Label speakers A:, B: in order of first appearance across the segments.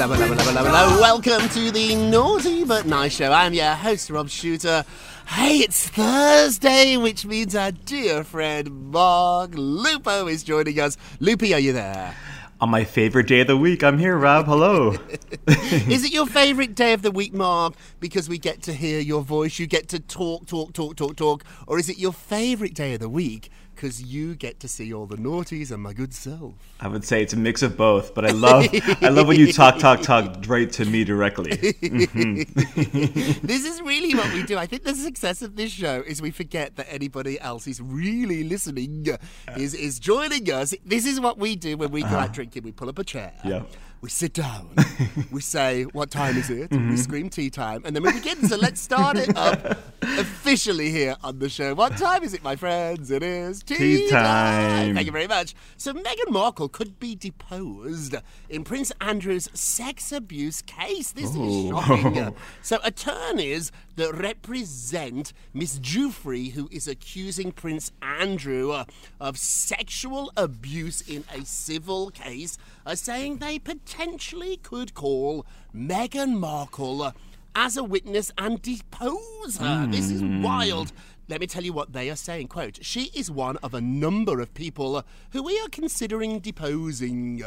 A: Hello, hello, hello, hello, hello. Welcome to the Naughty But Nice Show. I'm your host, Rob Shooter. Hey, it's Thursday, which means our dear friend Mark Lupo is joining us. Loopy, are you there?
B: On my favorite day of the week, I'm here, Rob. Hello.
A: Is it your favourite day of the week, Mark, because we get to hear your voice, you get to talk, talk, talk, talk, talk? Or is it your favourite day of the week because you get to see all the naughties and my good self?
B: I would say it's a mix of both, but I love I love when you talk, talk, talk right to me directly. Mhm.
A: this is really what we do. I think the success of this show is we forget that anybody else is really listening, is is joining us. This is what we do when we go out drinking. We pull up a chair.
B: Yeah.
A: We sit down. we say, "What time is it?" We mm-hmm. scream tea time, and then we begin. So let's start it up officially here on the show. What time is it, my friends? It is tea,
B: Tea time.
A: Thank you very much. So Meghan Markle could be deposed in Prince Andrew's sex abuse case. This is shocking. So attorneys that represent Miss Giuffre, who is accusing Prince Andrew uh, of sexual abuse in a civil case, are saying they potentially could call Meghan Markle uh, as a witness and depose her. This is wild. Let me tell you what they are saying. Quote, she is one of a number of people who we are considering deposing.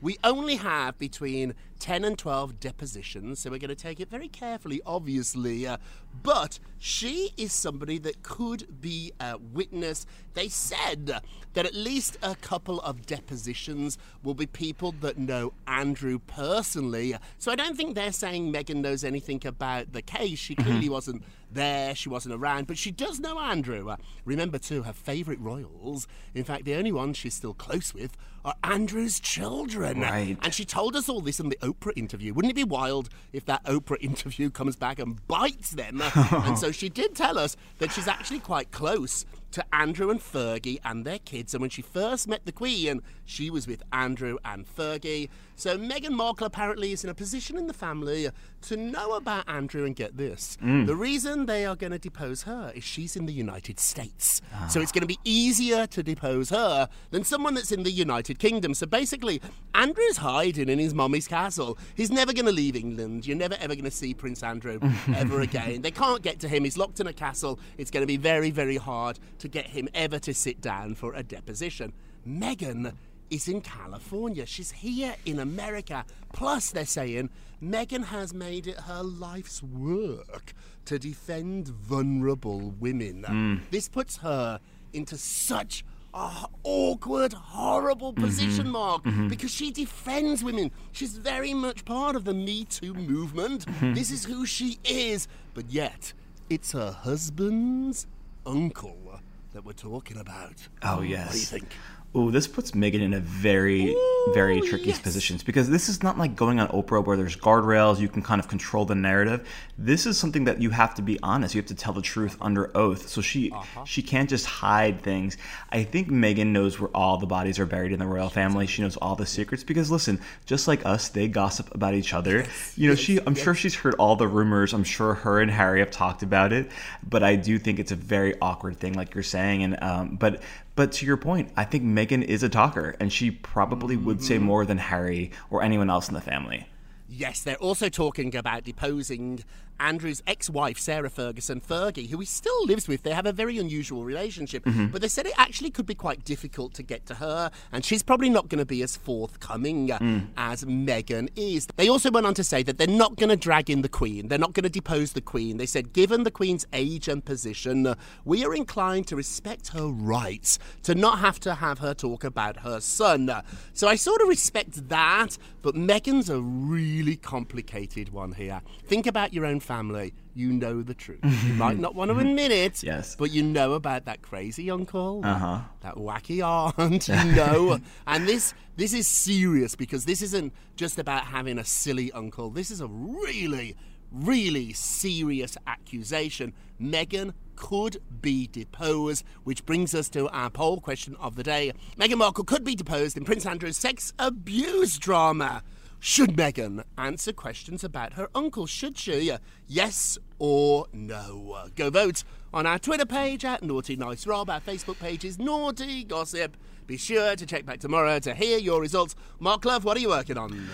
A: We only have between 10 and 12 depositions, so we're going to take it very carefully, obviously. Uh, but she is somebody that could be a witness. They said that at least a couple of depositions will be people that know Andrew personally. So I don't think they're saying Meghan knows anything about the case. She clearly wasn't there, she wasn't around, but she does know Andrew. Uh, remember, too, her favourite royals, in fact, the only ones she's still close with, are Andrew's children.
B: Right.
A: And she told us all this in the Oprah interview. Wouldn't it be wild if that Oprah interview comes back and bites them? and so she did tell us that she's actually quite close to Andrew and Fergie and their kids. And when she first met the Queen, she was with Andrew and Fergie. So Meghan Markle apparently is in a position in the family to know about Andrew and get this. Mm. The reason they are going to depose her is she's in the United States. Ah. So it's going to be easier to depose her than someone that's in the United Kingdom. So basically, Andrew's hiding in his mummy's castle. He's never going to leave England. You're never ever going to see Prince Andrew ever again. They can't get to him. He's locked in a castle. It's going to be very, very hard to get him ever to sit down for a deposition. Meghan is in California. She's here in America. Plus, they're saying Meghan has made it her life's work to defend vulnerable women. Hmm. This puts her into such a awkward, horrible mm-hmm. position, Mark, mm-hmm. because she defends women. She's very much part of the Me Too movement. Mm-hmm. This is who she is. But yet, it's her husband's uncle that we're talking about.
B: Oh yes.
A: What do you think?
B: Ooh, this puts Meghan in a very, very tricky
A: yes.
B: position because this is not like going on Oprah where there's guardrails, you can kind of control the narrative. This is something that you have to be honest. You have to tell the truth under oath. So she
A: Uh-huh.
B: she can't just hide things. I think Meghan knows where all the bodies are buried in the royal family. She knows all the secrets because listen, just like us, they gossip about each other. you know, she I'm sure she's heard all the rumors. I'm sure her and Harry have talked about it. But I do think it's a very awkward thing, like you're saying. And um, but but to your point, I think Meghan is a talker, and she probably would say mm-hmm. more than Harry or anyone else in the family.
A: Yes, they're also talking about deposing Andrew's ex wife, Sarah Ferguson Fergie, who he still lives with. They have a very unusual relationship, but they said it actually could be quite difficult to get to her, and she's probably not going to be as forthcoming uh, as Meghan is. They also went on to say that they're not going to drag in the Queen, they're not going to depose the Queen. They said, given the Queen's age and position, we are inclined to respect her rights to not have to have her talk about her son. So I sort of respect that, but Meghan's a really complicated one here. Think about your own family. You know the truth. You might not want to admit it,
B: Yes.
A: but you know about that crazy uncle, uh-huh. that wacky aunt, you know. and this this is serious because this isn't just about having a silly uncle. This is a really, really serious accusation. Meghan could be deposed, which brings us to our poll question of the day. Meghan Markle could be deposed in Prince Andrew's sex abuse drama. Should Meghan answer questions about her uncle? Should she? Yes or no? Go vote on our Twitter page at Naughty Nice Rob. Our Facebook page is Naughty Gossip. Be sure to check back tomorrow to hear your results. Mark Love, what are you working on?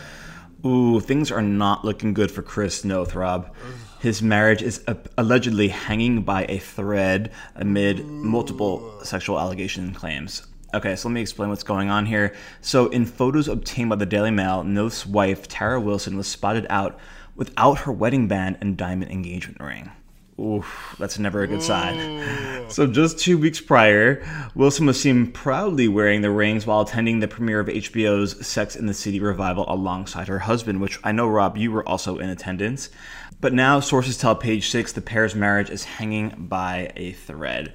B: Ooh, things are not looking good for Chris Noth, Rob. His marriage is a- allegedly hanging by a thread amid multiple sexual allegation claims. Okay, so let me explain what's going on here. So, in photos obtained by the Daily Mail, Noth's wife, Tara Wilson, was spotted out without her wedding band and diamond engagement ring. Oof, that's never a good sign. So just two weeks prior, Wilson was seen proudly wearing the rings while attending the premiere of HBO's Sex in the City revival alongside her husband, which I know, Rob, you were also in attendance. But now sources tell Page Six the pair's marriage is hanging by a thread.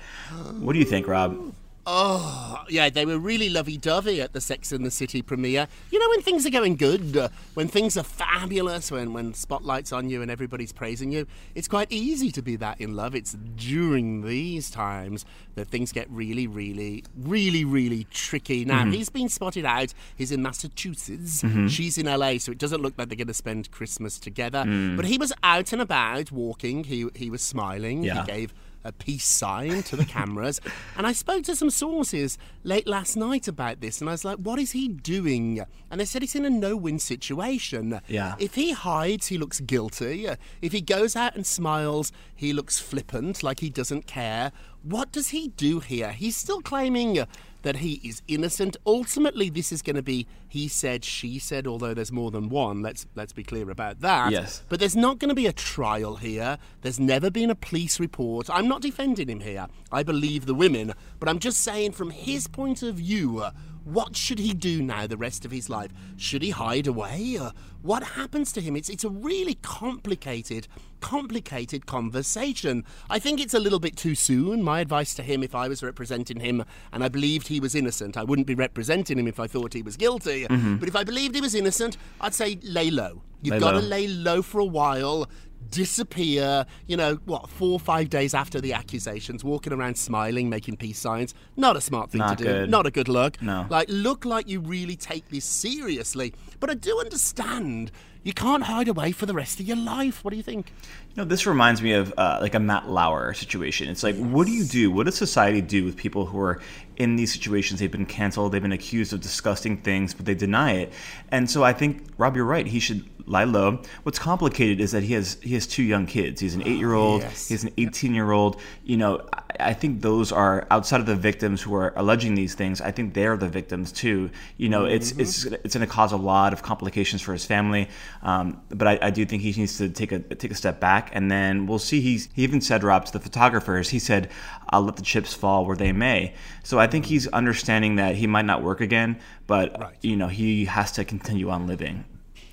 B: What do you think, Rob?
A: Oh, yeah, they were really lovey dovey at the Sex and the City premiere. You know, when things are going good, uh, when things are fabulous, when, when spotlight's on you and everybody's praising you, it's quite easy to be that in love. It's during these times that things get really, really, really, really tricky. Now, mm-hmm. he's been spotted out. He's in Massachusetts. Mm-hmm. She's in LA, so it doesn't look like they're going to spend Christmas together. Mm. But he was out and about walking. He, he was smiling.
B: Yeah.
A: He gave a peace sign to the cameras. and I spoke to some sources late last night about this, and I was like, what is he doing? And they said he's in a no win situation.
B: Yeah.
A: If he hides, he looks guilty. If he goes out and smiles, he looks flippant, like he doesn't care. What does he do here? He's still claiming that he is innocent. Ultimately, this is going to be he said, she said, although there's more than one. Let's let's be clear about that.
B: Yes.
A: But there's not going to be a trial here. There's never been a police report. I'm not defending him here. I believe the women, but I'm just saying from his point of view, what should he do now the rest of his life? Should he hide away? Uh, what happens to him? It's it's a really complicated complicated conversation. I think it's a little bit too soon. My advice to him if I was representing him and I believed he was innocent, I wouldn't be representing him if I thought he was guilty. But if I believed he was innocent, I'd say lay low. You've got to lay low for a while, disappear, you know, what, four or five days after the accusations, walking around smiling, making peace signs. Not a smart thing
B: Not
A: to do.
B: good.
A: Not a good look.
B: No.
A: Like, look like you really take this seriously. But I do understand you can't hide away for the rest of your life. What do you think?
B: You know, this reminds me of uh, like a Matt Lauer situation. It's like, what do you do? What does society do with people who are in these situations? They've been canceled, they've been accused of disgusting things, but they deny it. And so I think, Rob, you're right. He should lie low. What's complicated is that he has he has two young kids. He's an eight year old.
A: Yes.
B: He has an eighteen year old. You know, I think those are outside of the victims who are alleging these things. I think they're the victims too. You know, it's it's it's going to cause a lot of complications for his family. Um, but I, I do think he needs to take a take a step back, and then we'll see. He's he even said Rob to the photographers. He said, "I'll let the chips fall where they may." So I think he's understanding that he might not work again, but you know he has to continue on living.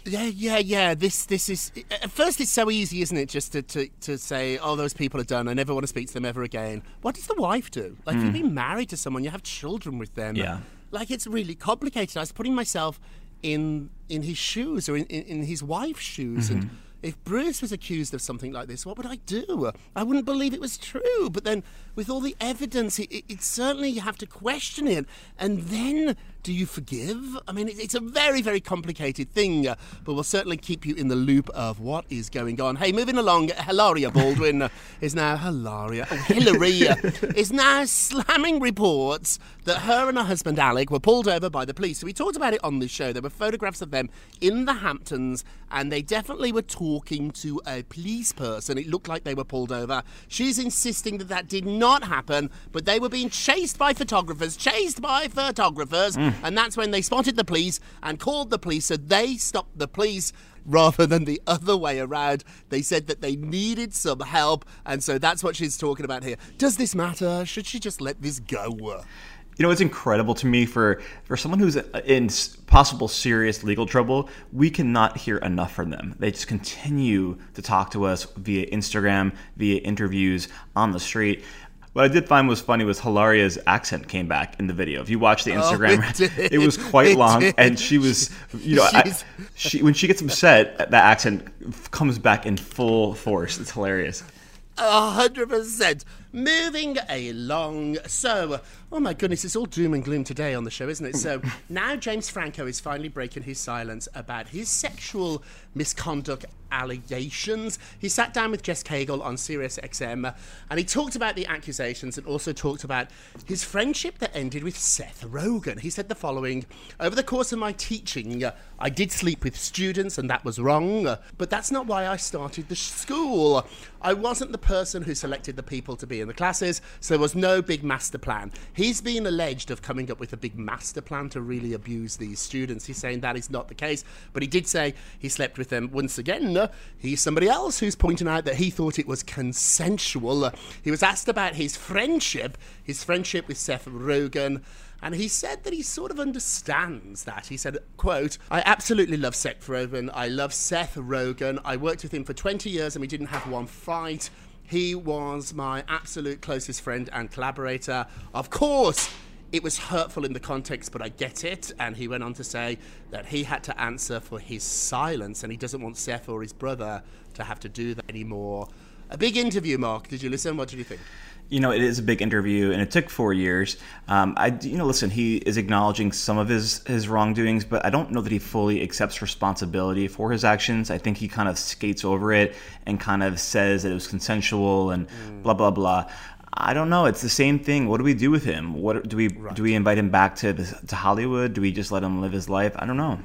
A: Yeah, yeah, yeah. This, this is. At first, it's so easy, isn't it, just to, to, to say, "Oh, those people are done. I never want to speak to them ever again." What does the wife do? Like, you've hmm. been married to someone, you have children with them.
B: Yeah.
A: Like, it's really complicated. I was putting myself in in his shoes or in, in, in his wife's shoes, and mm-hmm. If Bruce was accused of something like this, what would I do? I wouldn't believe it was true. But then, with all the evidence, it, it, it certainly you have to question it, and then do you forgive? I mean, it, it's a very, very complicated thing, uh, but we'll certainly keep you in the loop of what is going on. Hey, moving along, Hilaria Baldwin uh, is now Hilaria. Oh, Hillary uh, is now slamming reports that her and her husband Alec were pulled over by the police. So we talked about it on this show. There were photographs of them in the Hamptons, and they definitely were talking to a police person. It looked like they were pulled over. She's insisting that that did not happen, but they were being chased by photographers, chased by photographers, hmm. and that's when they spotted the police and called the police. So they stopped the police rather than the other way around. They said that they needed some help, and so that's what she's talking about here. Does this matter? Should she just let this go?
B: You know, it's incredible to me for for someone who's in possible serious legal trouble. We cannot hear enough from them. They just continue to talk to us via Instagram, via interviews on the street. What I did find was funny was Hilaria's accent came back in the video. If you watch the oh, Instagram,
A: Oh, it did.
B: was quite
A: It
B: long,
A: did.
B: and she was, you know, I, she when she gets upset, that accent comes back in full force. It's hilarious.
A: A hundred percent. Moving along. So, oh my goodness, it's all doom and gloom today on the show, isn't it? So now James Franco is finally breaking his silence about his sexual misconduct allegations. He sat down with Jess Cagle on Sirius XM and he talked about the accusations and also talked about his friendship that ended with Seth Rogen. He said the following Over the course of my teaching, uh, I did sleep with students and that was wrong, uh, but that's not why I started the school. I wasn't the person who selected the people to be in the classes, so there was no big master plan. He's been alleged of coming up with a big master plan to really abuse these students. He's saying that is not the case, but he did say he slept with them once again. uh, he's somebody else who's pointing out that he thought it was consensual. Uh, he was asked about his friendship, his friendship with Seth Rogen. And he said that he sort of understands that. He said, quote, I absolutely love Seth Rogen. I love Seth Rogen. I worked with him for 20 years and we didn't have one fight. He was my absolute closest friend and collaborator. Of course, it was hurtful in the context, but I get it. And he went on to say that he had to answer for his silence and he doesn't want Seth or his brother to have to do that anymore. A big interview, Mark. Did you listen? What did you think?
B: You know, it is a big interview, and it took four years. Um, I, you know, listen, he is acknowledging some of his his wrongdoings, but I don't know that he fully accepts responsibility for his actions. I think he kind of skates over it and kind of says that it was consensual and blah blah blah. I don't know. It's the same thing. What do we do with him? What do we do? We invite him back to the, to Hollywood? Do we just let him live his life? I don't know.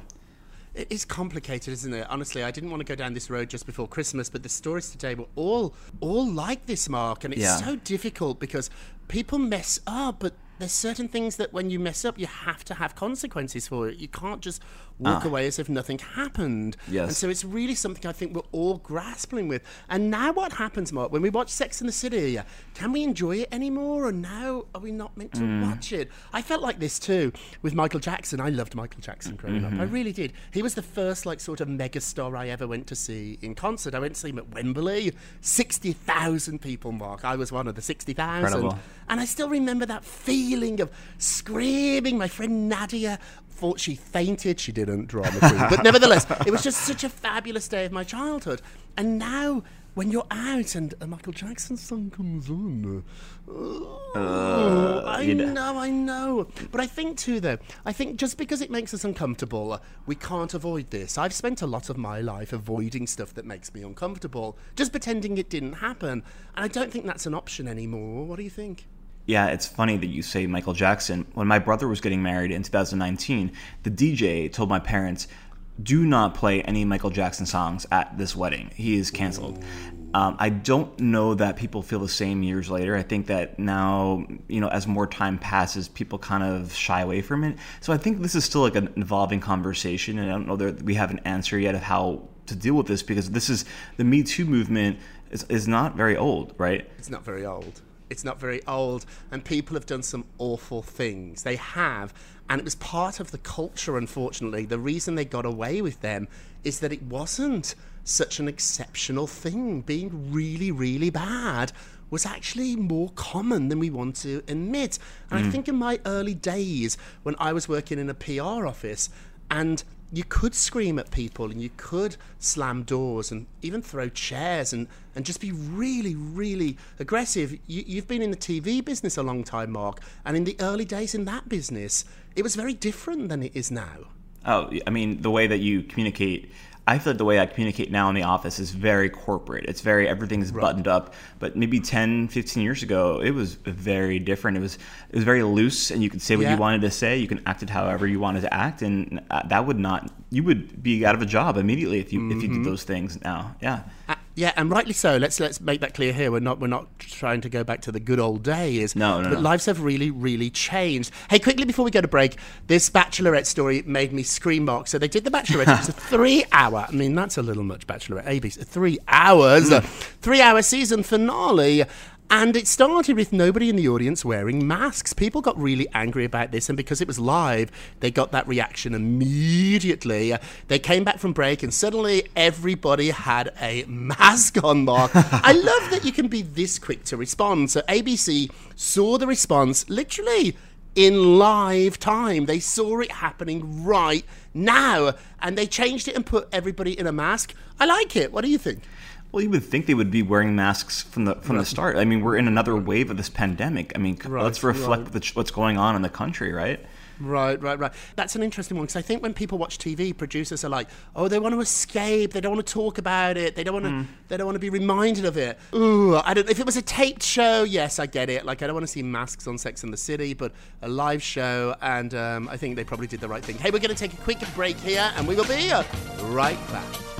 A: It is complicated, isn't it? Honestly, I didn't want to go down this road just before Christmas, but the stories today were all all like this, Mark, and it's
B: Yeah.
A: so difficult because people mess up, but there's certain things that when you mess up, you have to have consequences for it. You can't just walk
B: Ah.
A: away as if nothing happened.
B: Yes.
A: And so it's really something I think we're all grappling with. And now what happens, Mark, when we watch Sex in the City, can we enjoy it anymore? Or now are we not meant to
B: Mm.
A: watch it? I felt like this too with Michael Jackson. I loved Michael Jackson growing up. I
B: Mhm.
A: really did. He was the first like sort of megastar I ever went to see in concert. I went to see him at Wembley. 60,000 people, Mark. I was one of the 60,000.
B: Incredible.
A: And I still remember that feeling of screaming. My friend Nadia thought she fainted. She didn't, drama queen. But nevertheless, it was just such a fabulous day of my childhood. And now, when you're out and a Michael Jackson song comes on, oh, I
B: you know.
A: know, I know. But I think too, though, I think just because it makes us uncomfortable, uh, we can't avoid this. I've spent a lot of my life avoiding stuff that makes me uncomfortable, just pretending it didn't happen. And I don't think that's an option anymore. What do you think?
B: Yeah, it's funny that you say Michael Jackson. When my brother was getting married in 2019, the DJ told my parents, do not play any Michael Jackson songs at this wedding. He is canceled. Um, I don't know that people feel the same years later. I think that now, you know, as more time passes, people kind of shy away from it. So I think this is still like an evolving conversation, and I don't know that we have an answer yet of how to deal with this because this is the Me Too movement is, is not very old, right?
A: It's not very old. It's not very old, and people have done some awful things. They have, and it was part of the culture, unfortunately. The reason they got away with them is that it wasn't such an exceptional thing. Being really, really bad was actually more common than we want to admit. And I mm. think in my early days, when I was working in a PR office, and you could scream at people and you could slam doors and even throw chairs and, and just be really, really aggressive. You, you've been in the TV business a long time, Mark, and in the early days in that business, it was very different than it is now.
B: Oh, I mean, the way that you communicate. I feel like the way I communicate now in the office is very corporate. It's very everything's buttoned up. But maybe 10, 15 years ago, it was very different. It was it was very loose, and you could say what
A: Yeah.
B: you wanted to say. You can act it however you wanted to act, and uh, that would not. You would be out of a job immediately if you if you
A: Mm-hmm.
B: did those things now. Yeah.
A: Yeah, and rightly so. Let's let's make that clear here. We're not we're not trying to go back to the good old days.
B: No, no,
A: But
B: no.
A: lives have really really changed. Hey, quickly before we go to break, this Bachelorette story made me scream. Mark. So they did the Bachelorette. it was a three hour. I mean, that's a little much. Bachelorette ABC. Three hours. A three hour season finale. And it started with nobody in the audience wearing masks. People got really angry about this, and because it was live, they got that reaction immediately. They came back from break, and suddenly everybody had a mask on, Mark. I love that you can be this quick to respond. So ABC saw the response literally in live time. They saw it happening right now, and they changed it and put everybody in a mask. I like it. What do you think?
B: Well, you would think they would be wearing masks from the from the start. I mean, we're in another wave of this pandemic. I mean, c- let's reflect
A: right.
B: what's going on in the country, right?
A: Right, right, right. That's an interesting one because I think when people watch TV, producers are like, "Oh, they want to escape. They don't want to talk about it. They don't want to. They don't want to be reminded of it." Ooh, I don't. If it was a taped show, yes, I get it. Like, I don't want to see masks on Sex and the City, but a live show, and um, I think they probably did the right thing. Hey, we're going to take a quick break here, and we will be right back.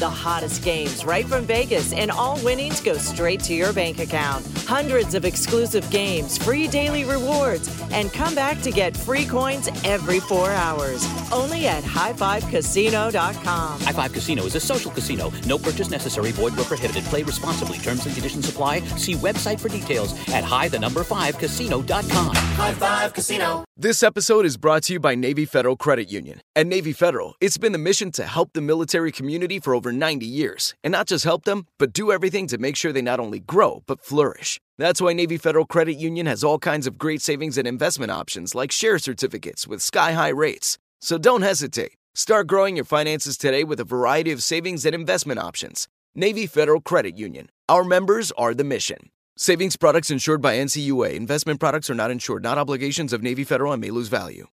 C: The hottest games right from Vegas, and all winnings go straight to your bank account. Hundreds of exclusive games, free daily rewards, and come back to get free coins every four hours. Only at highfivecasino.com.
D: High Five Casino is a social casino. No purchase necessary. Void where prohibited. Play responsibly. Terms and conditions apply. See website for details at high the number five casino.com.
E: High Five Casino.
F: This episode is brought to you by Navy Federal Credit Union. At Navy Federal, it's been the mission to help the military community for over 90 years. And not just help them, but do everything to make sure they not only grow, but flourish. That's why Navy Federal Credit Union has all kinds of great savings and investment options like share certificates with sky high rates. So don't hesitate. Start growing your finances today with a variety of savings and investment options. Navy Federal Credit Union. Our members are the mission. Savings products insured by NCUA. Investment products are not insured, not obligations of Navy Federal and may lose value.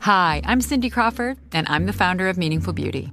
G: Hi, I'm Cindy Crawford, and I'm the founder of Meaningful Beauty.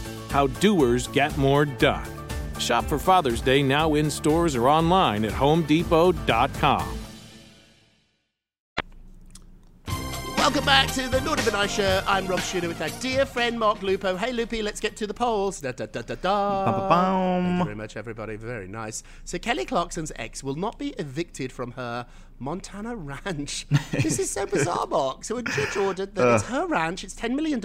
H: How doers get more done. Shop for Father's Day now in stores or online at homedepot.com.
A: Welcome back to the Naughty But Nice Show. I'm Rob Shooter with our dear friend Mark Lupo. Hey, Loopy, let's get to the polls. Da, da, da, da, da.
B: Ba-ba-boom.
A: Thank you very much, everybody. Very nice. So, Kelly Clarkson's ex will not be evicted from her Montana ranch. this is so bizarre, Mark. So, a judge ordered that it's uh. her ranch, it's $10 million,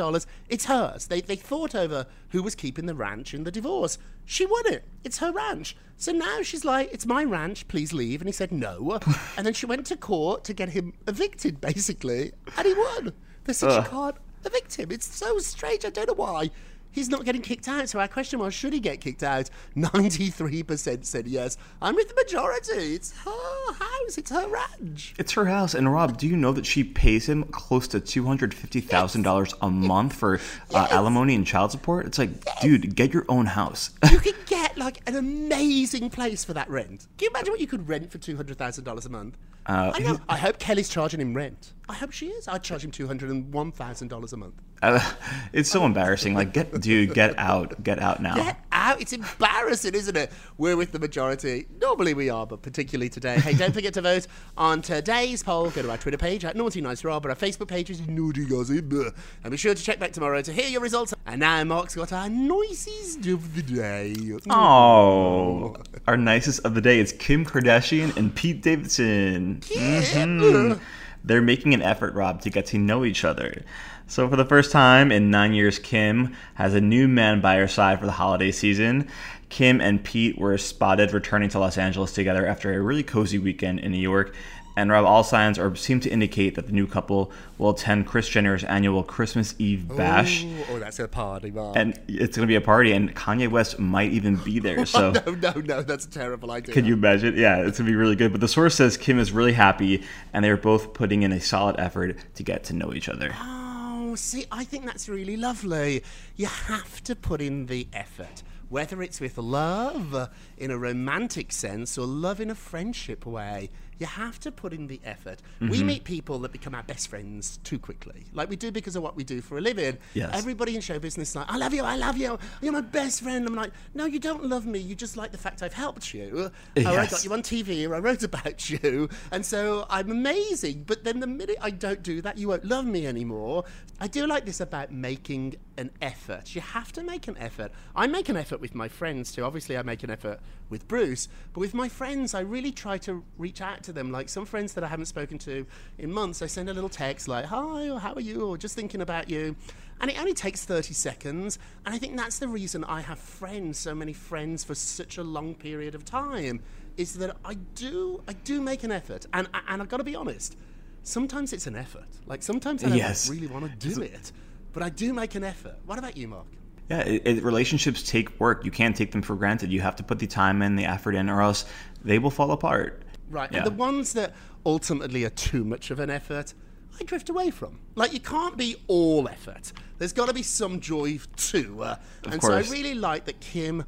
A: it's hers. They, they fought over who was keeping the ranch in the divorce. She won it. It's her ranch. So now she's like, it's my ranch, please leave. And he said no. and then she went to court to get him evicted, basically. And he won. They said
B: Ugh.
A: she uh. can't evict him. It's so strange. I don't know why. He's not getting kicked out. So our question was, should he get kicked out? 93% said yes. I'm with the majority. It's her house. It's her ranch.
B: It's her house. And Rob, do you know that she pays him close to two hundred fifty thousand dollars a month for uh, alimony and child support? It's like, dude, get your own house.
A: You can get like an amazing place for that rent. Can you imagine what you could rent for $200,000 a month?
B: Uh,
A: I know. I hope Kelly's charging him rent. I hope she is. I'd charge him $201,000 a month.
B: Uh, it's so embarrassing. Like, get, dude, get out, get out now.
A: Get out. It's embarrassing, isn't it? We're with the majority. Normally we are, but particularly today. Hey, don't forget to vote on today's poll. Go to our Twitter page at Naughty Nice Rob, or our Facebook page is Naughty Gossip. And be sure to check back tomorrow to hear your results. And now Mark's got our noisiest of the day.
B: Oh, our nicest of the day is Kim Kardashian and Pete Davidson. Mhm. They're making an effort, Rob, to get to know each other. So, for the first time in nine years, Kim has a new man by her side for the holiday season. Kim and Pete were spotted returning to Los Angeles together after a really cozy weekend in New York. And Rob, all signs are seem to indicate that the new couple will attend Kris Jenner's annual Christmas Eve bash.
A: Ooh, oh, that's a party, Mark.
B: And it's going to be a party, and Kanye West might even be there. So,
A: no, no, no, that's a terrible idea.
B: can you imagine? Yeah, it's going to be really good. But the source says Kim is really happy, and they're both putting in a solid effort to get to know each other.
A: Oh, see, I think that's really lovely. You have to put in the effort, whether it's with love in a romantic sense or love in a friendship way. You have to put in the effort. We
B: Mhm.
A: meet people that become our best friends too quickly, like we do because of what we do for a living.
B: Yes.
A: Everybody in show business is like, I love you, I love you, you're my best friend. I'm like, no, you don't love me. You just like the fact I've helped you. Or I got you on TV, or I wrote about you, and so I'm amazing. But then the minute I don't do that, you won't love me anymore. I do like this about making an effort. You have to make an effort. I make an effort with my friends too. Obviously, I make an effort with Bruce, but with my friends, I really try to reach out to them. Like some friends that I haven't spoken to in months, I send a little text like, "Hi," or "How are you?" or "Just thinking about you." And it only takes 30 seconds. And I think that's the reason I have friends, so many friends for such a long period of time, is that I do I do make an effort. And and I've got to be honest, sometimes it's an effort. Like sometimes I don't
B: Yes.
A: really want to do it. But I do make an effort. What about you, Mark?
B: Yeah, it, it, relationships take work. You can't take them for granted. You have to put the time in, the effort in, or else they will fall apart.
A: Right.
B: Yeah.
A: And the ones that ultimately are too much of an effort, I drift away from. Like, you can't be all effort. There's got to be some joy too. Uh, and
B: course.
A: so I really like that Kim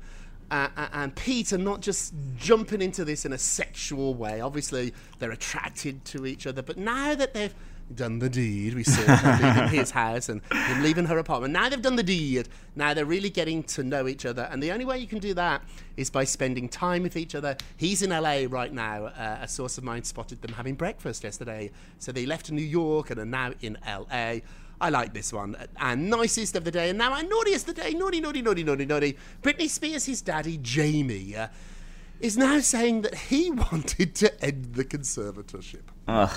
A: uh, uh, and Pete are not just jumping into this in a sexual way. Obviously, they're attracted to each other. But now that they've done the deed, we saw her leaving his house and him leaving her apartment. Now they've done the deed. Now they're really getting to know each other. And the only way you can do that is by spending time with each other. He's in LA right now. Uh, a source of mine spotted them having breakfast yesterday. So they left New York and are now in LA. I like this one. And nicest of the day. And now our naughtiest of the day. Naughty, naughty, naughty, naughty, naughty. Britney Spears, his daddy, Jamie, uh, is now saying that he wanted to end the conservatorship.
B: Ugh.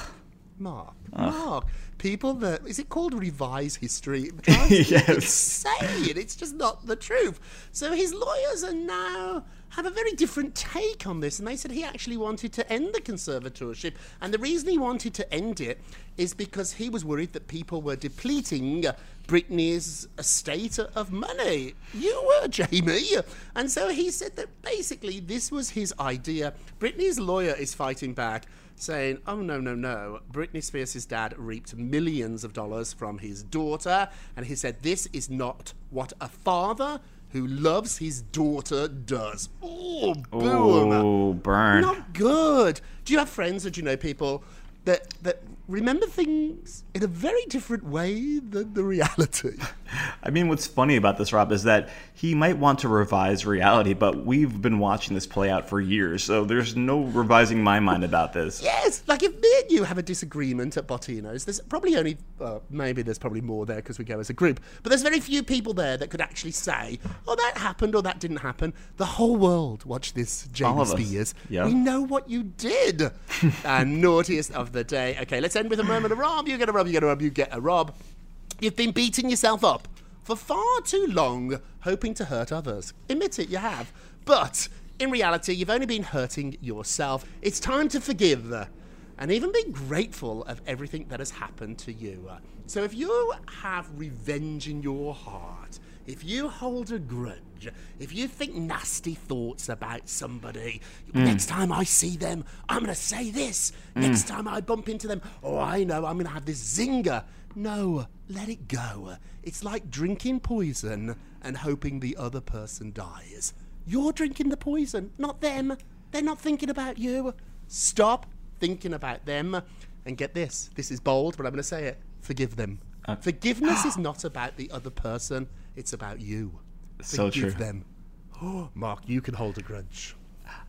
A: Mark,
B: Ugh.
A: Mark, people that is it called revise history? It drives me
B: Yes.
A: insane. It's just not the truth. So his lawyers are now have a very different take on this, and they said he actually wanted to end the conservatorship, and the reason he wanted to end it is because he was worried that people were depleting Britney's estate of money. You were, Jamie. And so he said that basically this was his idea. Britney's lawyer is fighting back, saying, oh, no, no, no. Britney Spears' dad reaped millions of dollars from his daughter. And he said, this is not what a father who loves his daughter does. Oh, boom.
B: Oh, burn.
A: Not good. Do you have friends or do you know people that that remember things in a very different way than the reality.
B: I mean, what's funny about this, Rob, is that he might want to revise reality, but we've been watching this play out for years, so there's no revising my mind about this.
A: Yes, like if me and you have a disagreement at Bottino's, there's probably only, uh, maybe there's probably more there because we go as a group, but there's very few people there that could actually say, oh, that happened or that didn't happen. The whole world watched this,
B: James.
A: Spears.
B: Yeah.
A: We know what you did. and naughtiest of the day. Okay, let's end with a moment of Rob. You get a Rob, you get a Rob, you get a Rob. You've been beating yourself up for far too long, hoping to hurt others. Admit it, you have. But in reality, you've only been hurting yourself. It's time to forgive and even be grateful of everything that has happened to you. So if you have revenge in your heart, if you hold a grudge, if you think nasty thoughts about somebody,
B: Mm.
A: next time I see them, I'm going to say this. Next time I bump into them, oh, I know I'm going to have this zinger. No, let it go. It's like drinking poison and hoping the other person dies. You're drinking the poison, not them. They're not thinking about you. Stop thinking about them. And get this this is bold, but I'm going to say it forgive them.
B: Uh,
A: Forgiveness is not about the other person, it's about you.
B: So
A: Forgive
B: true.
A: them. Oh, Mark, you can hold a grudge.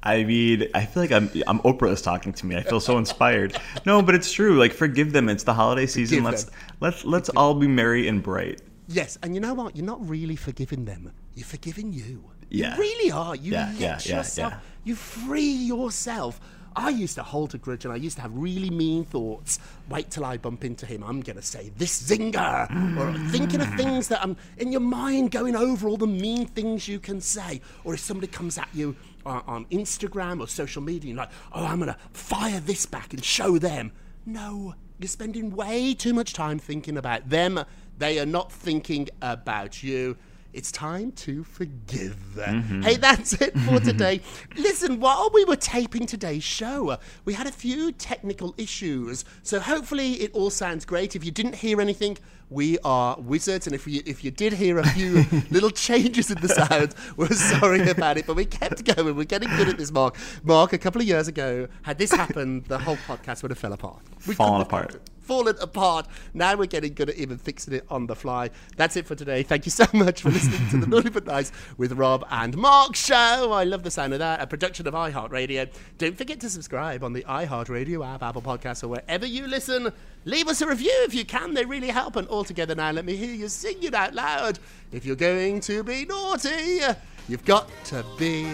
B: I mean, I feel like I'm I'm Oprah is talking to me. I feel so inspired. No, but it's true. Like forgive them. It's the holiday season.
A: Forgive
B: let's
A: them.
B: let's let's all be merry and bright.
A: Yes, and you know what? You're not really forgiving them. You're forgiving you.
B: Yeah.
A: You really are. You
B: Yeah,
A: let
B: yeah, yeah, yeah.
A: You free yourself. I used to hold a grudge and I used to have really mean thoughts. Wait till I bump into him. I'm going to say this zinger. Or thinking of mm. things that I'm in your mind going over all the mean things you can say. Or if somebody comes at you on, on Instagram or social media, you're like, oh, I'm going to fire this back and show them. No, you're spending way too much time thinking about them. They are not thinking about you. It's time to forgive.
B: Mhm.
A: Hey, that's it for today. Listen, while we were taping today's show, uh, we had a few technical issues. So hopefully it all sounds great. If you didn't hear anything, we are wizards. And if you if you did hear a few little changes in the sound, we're sorry about it. But we kept going. We're getting good at this, Mark. Mark, a couple of years ago, had this happened, the whole podcast would have fell apart. We have
B: apart.
A: Fallen apart. Now we're getting good at even fixing it on the fly. That's it for today. Thank you so much for listening to the Naughty But Nice with Rob and Mark show. I love the sound of that. A production of iHeartRadio. Don't forget to subscribe on the iHeartRadio app, Apple Podcasts, or wherever you listen. Leave us a review if you can. They really help. And all together now, let me hear you sing it out loud. If you're going to be naughty, you've got to be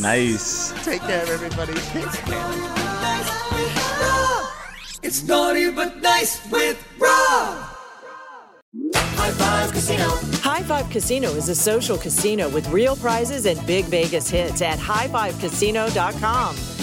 B: Nice.
A: Take care, everybody.
E: It's naughty but nice with Rob. High Five Casino.
C: High Five Casino is a social casino with real prizes and big Vegas hits at highfivecasino.com.